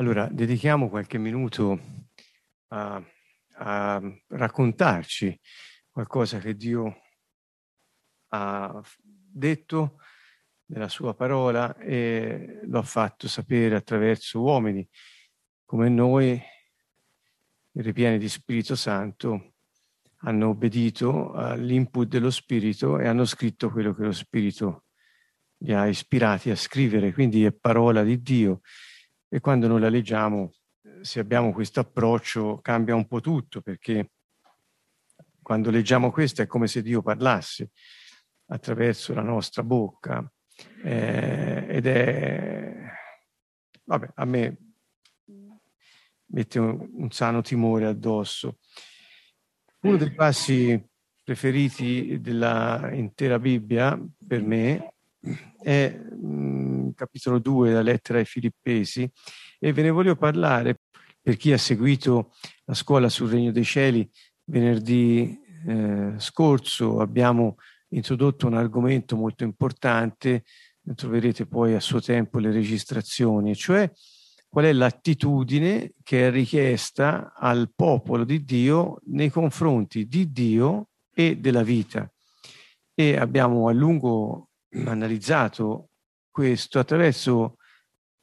Allora, dedichiamo qualche minuto a, a, raccontarci qualcosa che Dio ha detto nella sua parola e lo ha fatto sapere attraverso uomini come noi, ripieni di Spirito Santo, hanno obbedito all'input dello Spirito e hanno scritto quello che lo Spirito li ha ispirati a scrivere, quindi è parola di Dio e quando noi la leggiamo, se abbiamo questo approccio, cambia un po' tutto, perché quando leggiamo questo è come se Dio parlasse attraverso la nostra bocca eh, ed è, vabbè, a me mette un, un sano timore addosso. Uno dei passi preferiti dell'intera Bibbia per me è mh, capitolo 2 della lettera ai Filippesi e ve ne voglio parlare per chi ha seguito la scuola sul Regno dei Cieli venerdì eh, scorso abbiamo introdotto un argomento molto importante, troverete poi a suo tempo le registrazioni, cioè qual è l'attitudine che è richiesta al popolo di Dio nei confronti di Dio e della vita. E abbiamo a lungo analizzato questo attraverso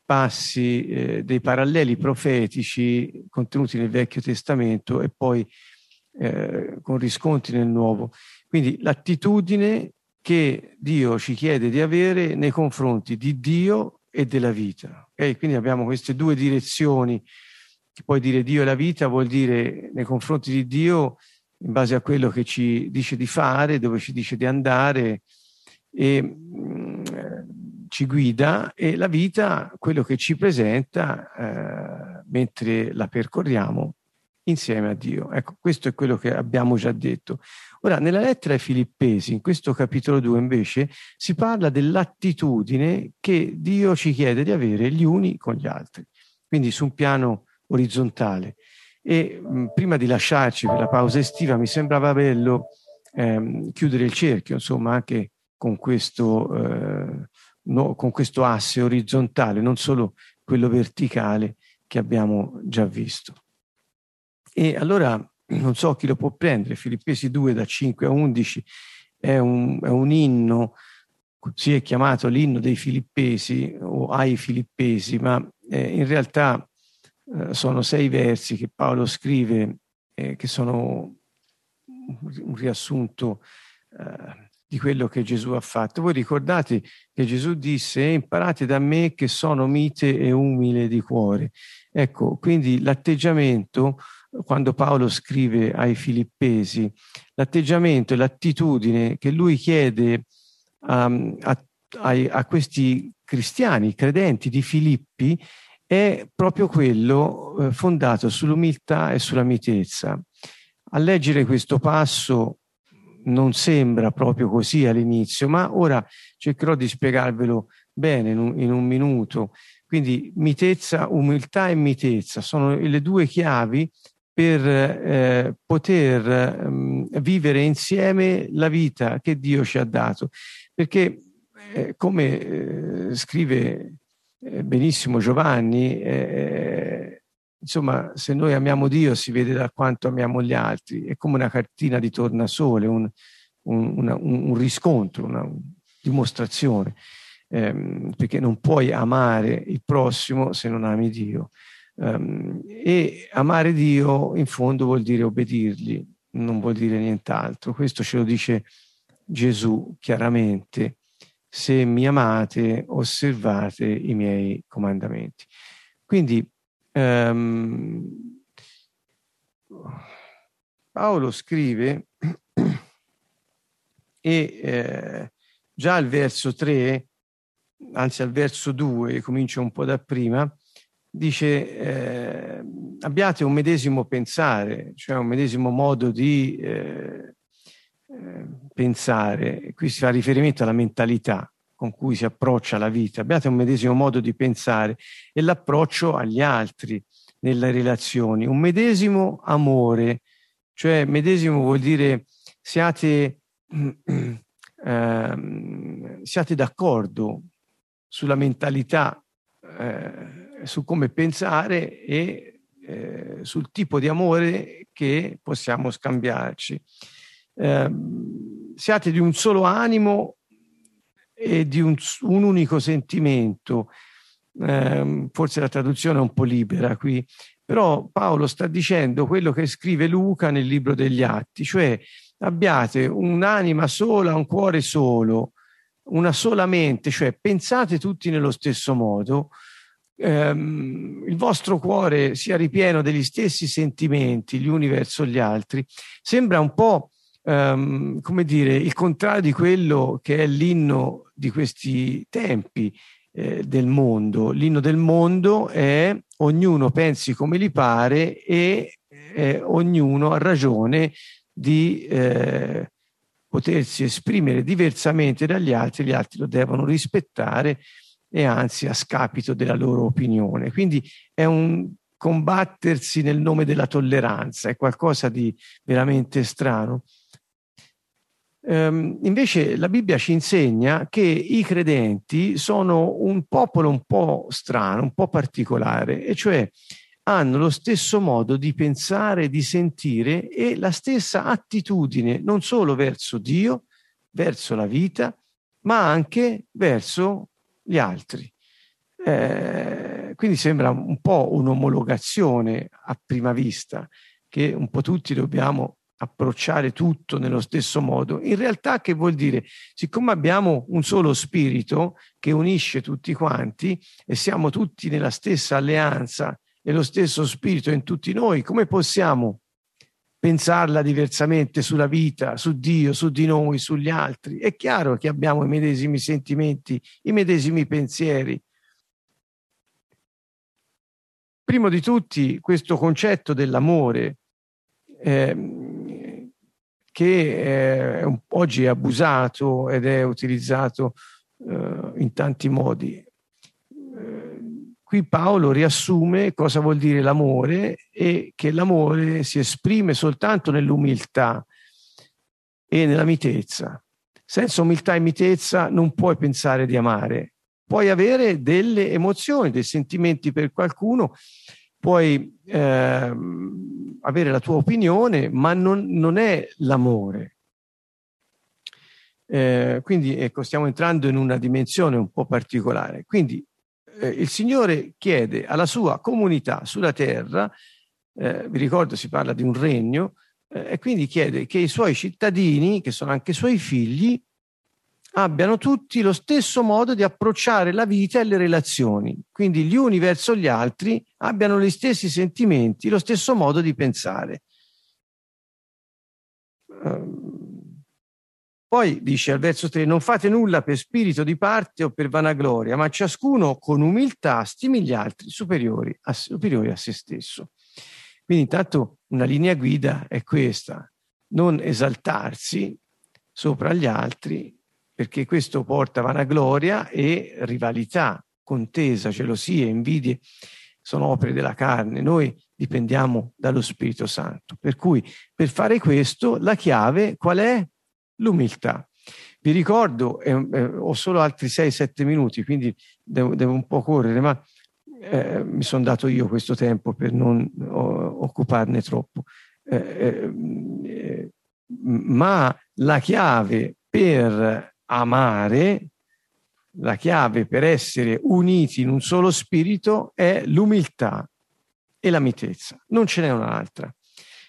passi eh, dei paralleli profetici contenuti nel Vecchio Testamento e poi eh, con riscontri nel Nuovo. Quindi l'attitudine che Dio ci chiede di avere nei confronti di Dio e della vita. Okay? Quindi abbiamo queste due direzioni, che poi dire Dio e la vita vuol dire nei confronti di Dio in base a quello che ci dice di fare, dove ci dice di andare, e mm, ci guida e la vita quello che ci presenta eh, mentre la percorriamo insieme a Dio. Ecco, questo è quello che abbiamo già detto. Ora, nella lettera ai Filippesi, in questo capitolo 2 invece, si parla dell'attitudine che Dio ci chiede di avere gli uni con gli altri, quindi su un piano orizzontale. E mh, mm, prima di lasciarci per la pausa estiva mi sembrava bello ehm, chiudere il cerchio, insomma, anche con questo, eh, no, con questo asse orizzontale, non solo quello verticale che abbiamo già visto. E allora non so chi lo può prendere, Filippesi 2 da 5 a 11 è un, è un inno, si è chiamato l'inno dei Filippesi o ai Filippesi, ma eh, in realtà eh, sono sei versi che Paolo scrive eh, che sono un riassunto eh, di quello che Gesù ha fatto. Voi ricordate che Gesù disse imparate da me che sono mite e umile di cuore. Ecco, quindi l'atteggiamento, quando Paolo scrive ai Filippesi, l'atteggiamento e l'attitudine che lui chiede um, a, a, a questi cristiani, credenti di Filippi, è proprio quello eh, fondato sull'umiltà e sulla mitezza. A leggere questo passo non sembra proprio così all'inizio, ma ora cercherò di spiegarvelo bene in un, in un minuto. Quindi mitezza, umiltà e mitezza sono le due chiavi per eh, poter eh, vivere insieme la vita che Dio ci ha dato. Perché, eh, come eh, scrive eh, benissimo Giovanni, eh, insomma, se noi amiamo Dio si vede da quanto amiamo gli altri, è come una cartina di tornasole, un, un, una, un riscontro, una dimostrazione, ehm, perché non puoi amare il prossimo se non ami Dio. Um, e amare Dio in fondo vuol dire obbedirgli, non vuol dire nient'altro. Questo ce lo dice Gesù chiaramente. Se mi amate, osservate i miei comandamenti. Quindi Um, Paolo scrive e eh, già al verso 3, anzi al verso 2, comincia un po' da prima, dice eh, abbiate un medesimo pensare, cioè un medesimo modo di eh, eh pensare. Qui si fa riferimento alla mentalità, con cui si approccia la vita, abbiate un medesimo modo di pensare e l'approccio agli altri nelle relazioni, un medesimo amore, cioè medesimo vuol dire siate, eh, siate d'accordo sulla mentalità eh, su come pensare e eh, sul tipo di amore che possiamo scambiarci. Eh, siate di un solo animo e di un, un unico sentimento. Eh, forse la traduzione è un po' libera qui, però Paolo sta dicendo quello che scrive Luca nel libro degli Atti, cioè abbiate un'anima sola, un cuore solo, una sola mente, cioè pensate tutti nello stesso modo, ehm, il vostro cuore sia ripieno degli stessi sentimenti gli uni verso gli altri, sembra un po' ehm, come dire il contrario di quello che è l'inno di questi tempi eh, del mondo. L'inno del mondo è ognuno pensi come gli pare e eh, ognuno ha ragione di eh, potersi esprimere diversamente dagli altri, gli altri lo devono rispettare e anzi a scapito della loro opinione. Quindi è un combattersi nel nome della tolleranza, è qualcosa di veramente strano. Um, invece la Bibbia ci insegna che i credenti sono un popolo un po' strano, un po' particolare, e cioè hanno lo stesso modo di pensare, di sentire e la stessa attitudine non solo verso Dio, verso la vita, ma anche verso gli altri. Eh, quindi sembra un po' un'omologazione a prima vista, che un po' tutti dobbiamo approcciare tutto nello stesso modo. In realtà che vuol dire? Siccome abbiamo un solo spirito che unisce tutti quanti e siamo tutti nella stessa alleanza e lo stesso spirito in tutti noi, come possiamo pensarla diversamente sulla vita, su Dio, su di noi, sugli altri? È chiaro che abbiamo i medesimi sentimenti, i medesimi pensieri. Primo di tutti, questo concetto dell'amore, eh, che eh, oggi è abusato ed è utilizzato eh, in tanti modi qui Paolo riassume cosa vuol dire l'amore e che l'amore si esprime soltanto nell'umiltà e nella mitezza. Senza umiltà e mitezza non puoi pensare di amare. Puoi avere delle emozioni, dei sentimenti per qualcuno, puoi eh, avere la tua opinione, ma non, non è l'amore. Eh, quindi ecco, stiamo entrando in una dimensione un po' particolare. Quindi eh, il Signore chiede alla sua comunità sulla terra, eh, vi ricordo si parla di un regno, eh, e quindi chiede che i suoi cittadini, che sono anche suoi figli, abbiano tutti lo stesso modo di approcciare la vita e le relazioni, quindi gli uni verso gli altri abbiano gli stessi sentimenti, lo stesso modo di pensare. Um, poi dice al verso 3, non fate nulla per spirito di parte o per vanagloria, ma ciascuno con umiltà stimi gli altri superiori a, superiori a se stesso. Quindi intanto una linea guida è questa, non esaltarsi sopra gli altri, perché questo porta vanagloria e rivalità, contesa, gelosie, invidie, sono opere della carne. Noi dipendiamo dallo Spirito Santo. Per cui per fare questo la chiave qual è? l'umiltà. Vi ricordo, eh, eh, ho solo altri 6-7 minuti, quindi devo, devo, un po' correre, ma eh, mi sono dato io questo tempo per non o, occuparne troppo. Eh, eh, ma la chiave per amare, la chiave per essere uniti in un solo spirito è l'umiltà e la mitezza, non ce n'è un'altra.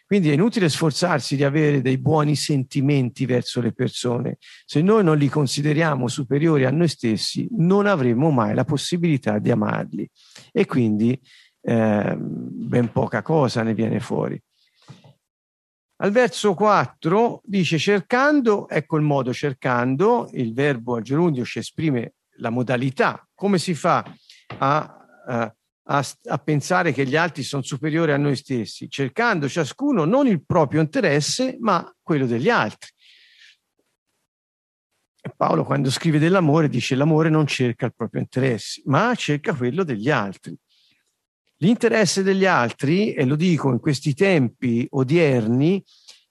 Quindi è inutile sforzarsi di avere dei buoni sentimenti verso le persone. Se noi non li consideriamo superiori a noi stessi, non avremo mai la possibilità di amarli. E quindi eh, ben poca cosa ne viene fuori. Al verso 4 dice cercando, ecco il modo cercando, il verbo al gerundio ci esprime la modalità, come si fa a, a a, a, pensare che gli altri sono superiori a noi stessi, cercando ciascuno non il proprio interesse, ma quello degli altri. Paolo quando scrive dell'amore dice l'amore non cerca il proprio interesse, ma cerca quello degli altri. L'interesse degli altri, e lo dico in questi tempi odierni,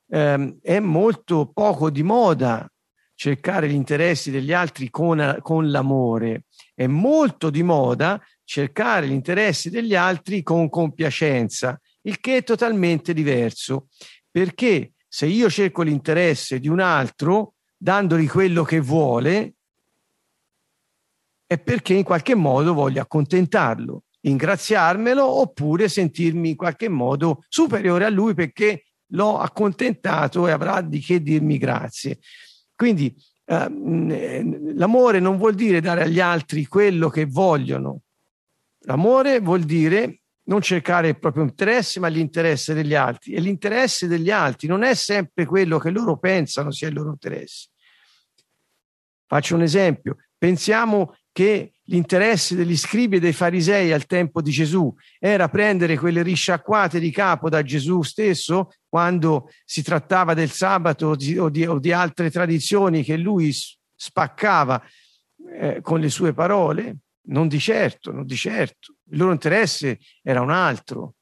ehm, è molto poco di moda cercare gli interessi degli altri con, con l'amore, è molto di moda cercare gli interessi degli altri con compiacenza, il che è totalmente diverso, perché se io cerco l'interesse di un altro dandogli quello che vuole, è perché in qualche modo voglio accontentarlo, ingraziarmelo oppure sentirmi in qualche modo superiore a lui perché l'ho accontentato e avrà di che dirmi grazie. Quindi eh, l'amore non vuol dire dare agli altri quello che vogliono. L'amore vuol dire non cercare il proprio interesse, ma l'interesse degli altri. E l'interesse degli altri non è sempre quello che loro pensano sia il loro interesse. Faccio un esempio. Pensiamo che l'interesse degli scribi e dei farisei al tempo di Gesù era prendere quelle risciacquate di capo da Gesù stesso quando si trattava del sabato o di, o di, altre tradizioni che lui spaccava eh, con le sue parole? Non di certo, non di certo. Il loro interesse era un altro.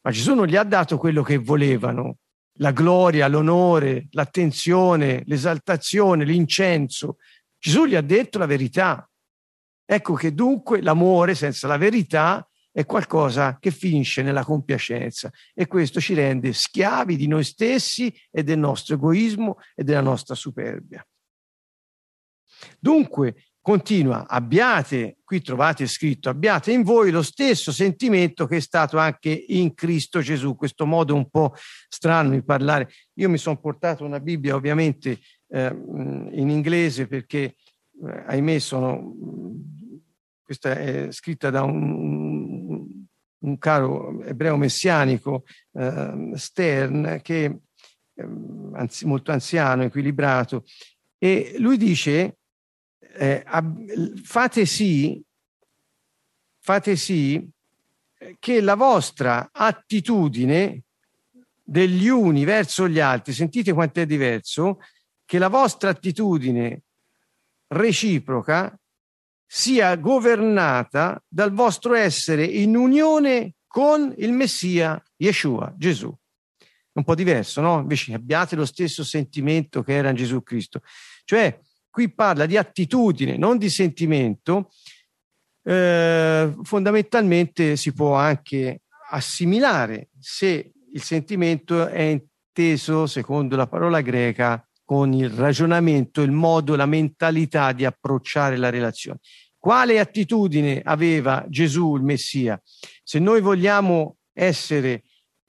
Ma Gesù non gli ha dato quello che volevano, la gloria, l'onore, l'attenzione, l'esaltazione, l'incenso. Gesù gli ha detto la verità. Ecco che dunque l'amore senza la verità è qualcosa che finisce nella compiacenza e questo ci rende schiavi di noi stessi e del nostro egoismo e della nostra superbia. Dunque, continua, abbiate, qui trovate scritto, abbiate in voi lo stesso sentimento che è stato anche in Cristo Gesù, questo modo un po' strano di parlare. Io mi sono portato una Bibbia ovviamente eh, in inglese perché, eh, ahimè, sono questa è scritta da un, un caro ebreo messianico, eh, Stern, che è ehm, anzi, molto anziano, equilibrato, e lui dice, eh, fate sì, fate sì che la vostra attitudine degli uni verso gli altri, sentite quanto è diverso, che la vostra attitudine reciproca sia governata dal vostro essere in unione con il Messia Yeshua, Gesù. Un po' diverso, no? Invece abbiate lo stesso sentimento che era in Gesù Cristo. Cioè, qui parla di attitudine, non di sentimento. Eh, fondamentalmente si può anche assimilare se il sentimento è inteso, secondo la parola greca, con il ragionamento, il modo, la mentalità di approcciare la relazione. Quale attitudine aveva Gesù, il Messia? Se noi vogliamo essere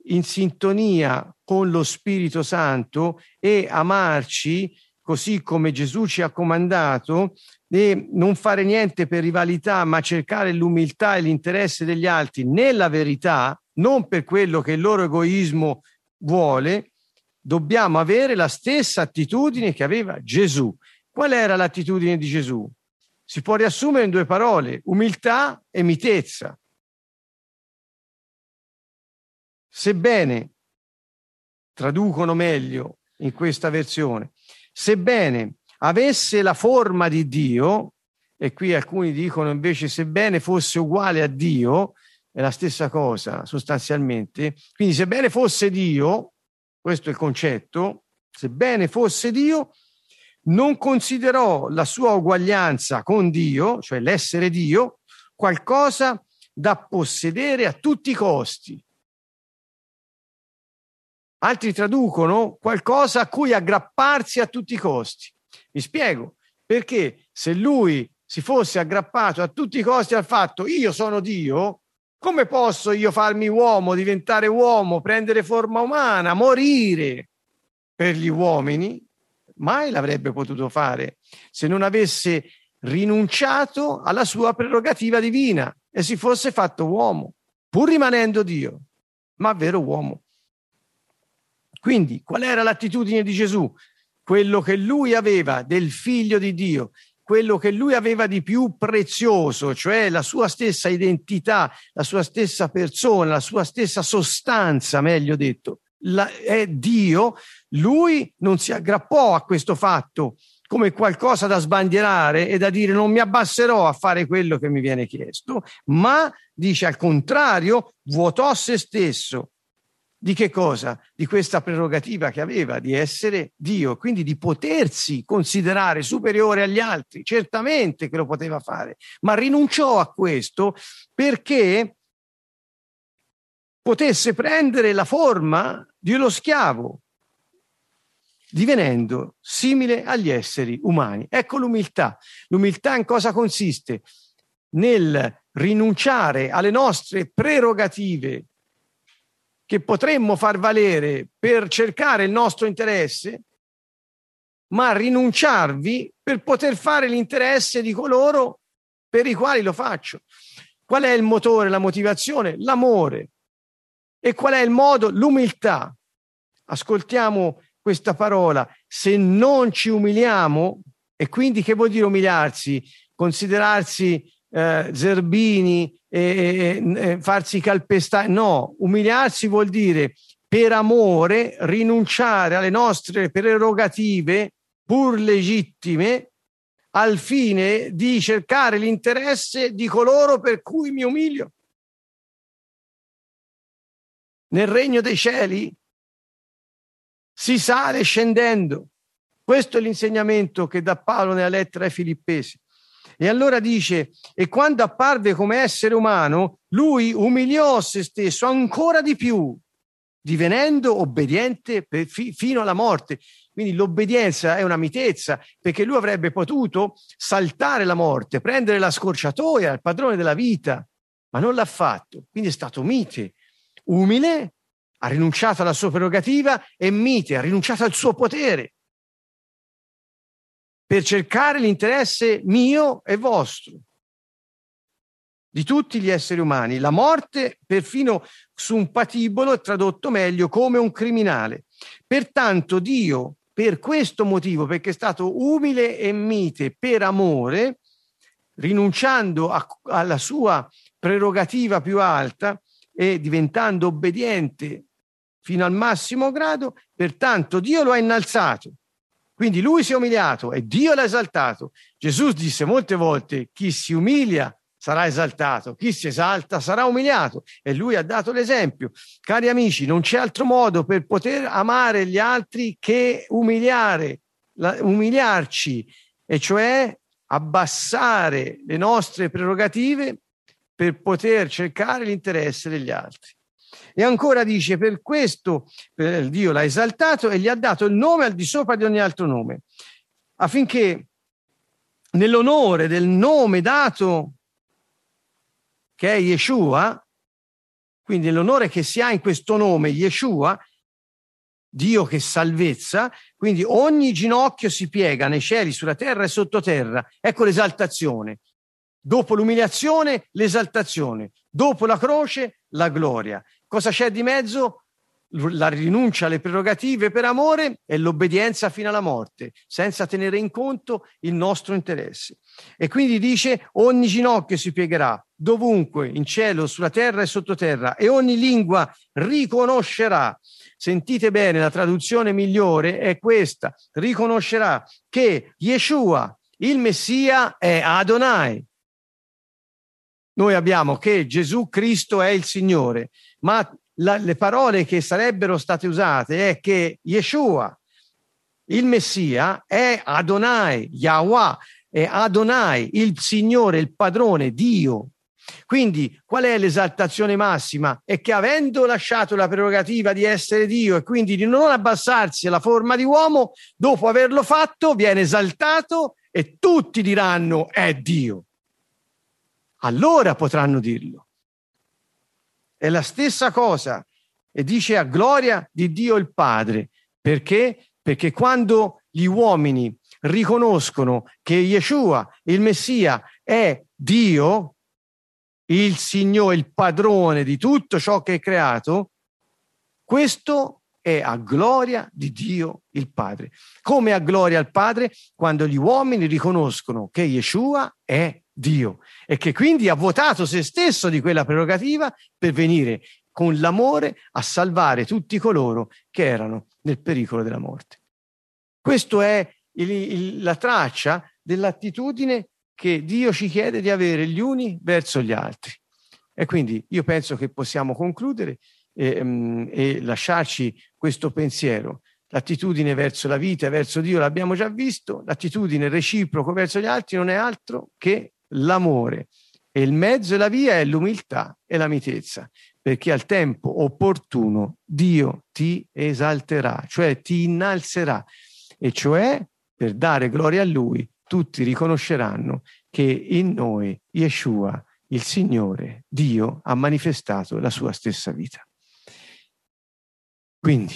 in sintonia con lo Spirito Santo e amarci così come Gesù ci ha comandato, e non fare niente per rivalità, ma cercare l'umiltà e l'interesse degli altri nella verità, non per quello che il loro egoismo vuole, dobbiamo avere la stessa attitudine che aveva Gesù. Qual era l'attitudine di Gesù? Si può riassumere in due parole, umiltà e mitezza. Sebbene, traducono meglio in questa versione, sebbene avesse la forma di Dio, e qui alcuni dicono invece sebbene fosse uguale a Dio, è la stessa cosa sostanzialmente, quindi sebbene fosse Dio, questo è il concetto, sebbene fosse Dio, non considerò la sua uguaglianza con Dio, cioè l'essere Dio, qualcosa da possedere a tutti i costi. Altri traducono qualcosa a cui aggrapparsi a tutti i costi. Mi spiego, perché se lui si fosse aggrappato a tutti i costi al fatto io sono Dio, come posso io farmi uomo, diventare uomo, prendere forma umana, morire per gli uomini? Mai l'avrebbe potuto fare se non avesse rinunciato alla sua prerogativa divina e si fosse fatto uomo, pur rimanendo Dio, ma vero uomo. Quindi, qual era l'attitudine di Gesù? Quello che lui aveva del figlio di Dio, quello che lui aveva di più prezioso, cioè la sua stessa identità, la sua stessa persona, la sua stessa sostanza, meglio detto, la, è Dio, lui non si aggrappò a questo fatto come qualcosa da sbandierare e da dire non mi abbasserò a fare quello che mi viene chiesto, ma dice al contrario, vuotò se stesso, di che cosa? Di questa prerogativa che aveva di essere Dio, quindi di potersi considerare superiore agli altri. Certamente che lo poteva fare, ma rinunciò a questo perché potesse prendere la forma di uno schiavo, divenendo simile agli esseri umani. Ecco l'umiltà. L'umiltà in cosa consiste? Nel rinunciare alle nostre prerogative che potremmo far valere per cercare il nostro interesse, ma rinunciarvi per poter fare l'interesse di coloro per i quali lo faccio. Qual è il motore, la motivazione? L'amore. E qual è il modo? L'umiltà. Ascoltiamo questa parola. Se non ci umiliamo, e quindi che vuol dire umiliarsi? Considerarsi eh, zerbini, e, e, farsi calpestare. No, umiliarsi vuol dire per amore rinunciare alle nostre prerogative pur legittime al fine di cercare l'interesse di coloro per cui mi umilio. Nel regno dei cieli si sale scendendo. Questo è l'insegnamento che dà Paolo nella lettera ai Filippesi. E allora dice, e quando apparve come essere umano, lui umiliò se stesso ancora di più, divenendo obbediente per, fi, fino alla morte. Quindi l'obbedienza è una mitezza, perché lui avrebbe potuto saltare la morte, prendere la scorciatoia al padrone della vita, ma non l'ha fatto. Quindi è stato mite, umile, ha rinunciato alla sua prerogativa e mite, ha rinunciato al suo potere per cercare l'interesse mio e vostro, di tutti gli esseri umani. La morte, perfino su un patibolo, è tradotto meglio come un criminale. Pertanto Dio, per questo motivo, perché è stato umile e mite per amore, rinunciando a, alla sua prerogativa più alta e diventando obbediente fino al massimo grado, pertanto Dio lo ha innalzato quindi lui si è umiliato e Dio l'ha esaltato. Gesù disse molte volte, chi si umilia sarà esaltato, chi si esalta sarà umiliato. E lui ha dato l'esempio. Cari amici, non c'è altro modo per poter amare gli altri che umiliare, la, umiliarci, e cioè abbassare le nostre prerogative per poter cercare l'interesse degli altri. E ancora dice, per questo per Dio l'ha esaltato e gli ha dato il nome al di sopra di ogni altro nome, affinché nell'onore del nome dato che è Yeshua, quindi l'onore che si ha in questo nome, Yeshua, Dio che salvezza, quindi ogni ginocchio si piega nei cieli, sulla terra e sottoterra. Ecco l'esaltazione. Dopo l'umiliazione, l'esaltazione. Dopo la croce, la gloria. Cosa c'è di mezzo? La rinuncia alle prerogative per amore e l'obbedienza fino alla morte, senza tenere in conto il nostro interesse. E quindi dice ogni ginocchio si piegherà dovunque, in cielo, sulla terra e sottoterra, e ogni lingua riconoscerà. Sentite bene, la traduzione migliore è questa, riconoscerà che Yeshua, il Messia, è Adonai, noi abbiamo che Gesù Cristo è il Signore, ma la, le parole che sarebbero state usate è che Yeshua, il Messia, è Adonai, Yahweh, è Adonai, il Signore, il padrone, Dio. Quindi qual è l'esaltazione massima? È che avendo lasciato la prerogativa di essere Dio e quindi di non abbassarsi alla forma di uomo, dopo averlo fatto viene esaltato e tutti diranno è Dio allora potranno dirlo. È la stessa cosa e dice a gloria di Dio il Padre. Perché? Perché quando gli uomini riconoscono che Yeshua, il Messia, è Dio, il Signore, il padrone di tutto ciò che è creato, questo è a gloria di Dio il Padre. Come a gloria al Padre quando gli uomini riconoscono che Yeshua è Dio e che quindi ha votato se stesso di quella prerogativa per venire con l'amore a salvare tutti coloro che erano nel pericolo della morte. Questa è il, il, la traccia dell'attitudine che Dio ci chiede di avere gli uni verso gli altri. E quindi io penso che possiamo concludere e, um, e lasciarci questo pensiero. L'attitudine verso la vita, verso Dio l'abbiamo già visto, l'attitudine reciproca verso gli altri non è altro che l'amore. E il mezzo e la via è l'umiltà e la mitezza, perché al tempo opportuno Dio ti esalterà, cioè ti innalzerà, e cioè per dare gloria a Lui, tutti riconosceranno che in noi Yeshua, il Signore, Dio, ha manifestato la sua stessa vita. Quindi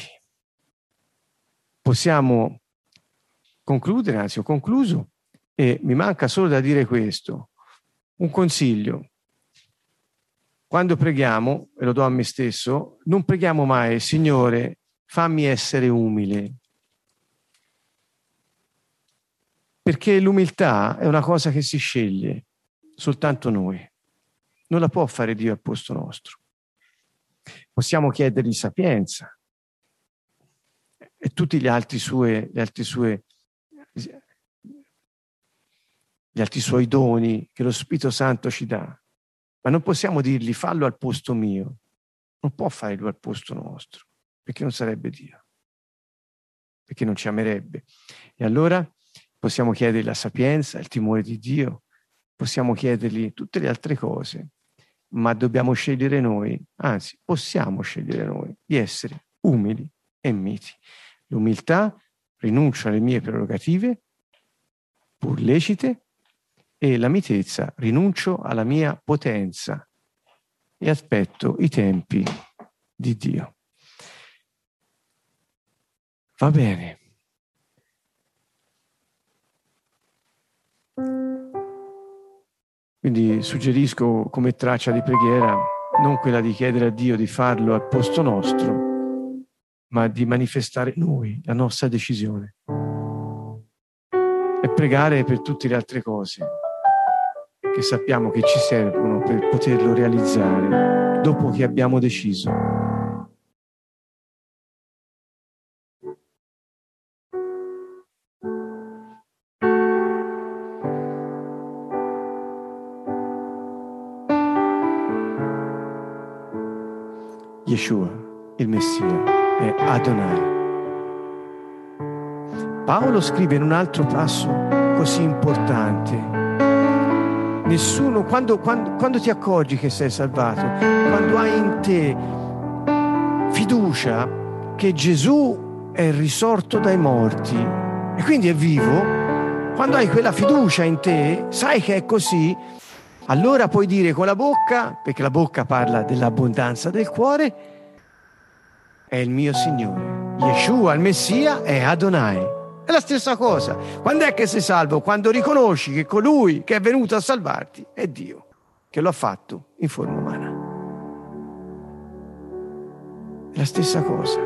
possiamo concludere, anzi ho concluso, e mi manca solo da dire questo. Un consiglio. Quando preghiamo, e lo do a me stesso, non preghiamo mai, Signore, fammi essere umile. Perché l'umiltà è una cosa che si sceglie soltanto noi. Non la può fare Dio al posto nostro. Possiamo chiedergli sapienza e tutti gli altri, sue, gli altri sue gli altri suoi doni che lo Spirito Santo ci dà. Ma non possiamo dirgli fallo al posto mio. Non può fare lui al posto nostro, perché non sarebbe Dio, perché non ci amerebbe. E allora possiamo chiedergli la sapienza, il timore di Dio, possiamo chiedergli tutte le altre cose, ma dobbiamo scegliere noi, anzi possiamo scegliere noi di essere umili e miti. L'umiltà rinuncia alle mie prerogative, pur lecite, e la mitezza rinuncio alla mia potenza e aspetto i tempi di Dio. Va bene. Quindi suggerisco come traccia di preghiera non quella di chiedere a Dio di farlo al posto nostro, ma di manifestare noi la nostra decisione e pregare per tutte le altre cose che sappiamo che ci servono per poterlo realizzare dopo che abbiamo deciso. Yeshua, il Messia, è Adonai. Paolo scrive in un altro passo così importante Nessuno, quando, quando, quando ti accorgi che sei salvato, quando hai in te fiducia che Gesù è risorto dai morti e quindi è vivo, quando hai quella fiducia in te, sai che è così, allora puoi dire con la bocca, perché la bocca parla dell'abbondanza del cuore, è il mio Signore. Yeshua, il Messia, è Adonai. È la stessa cosa. Quando è che sei salvo? Quando riconosci che colui che è venuto a salvarti è Dio, che lo ha fatto in forma umana. È la stessa cosa.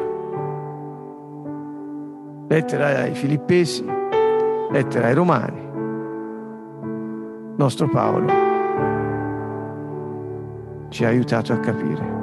Lettera ai Filippesi, lettera ai Romani. Nostro Paolo ci ha aiutato a capire.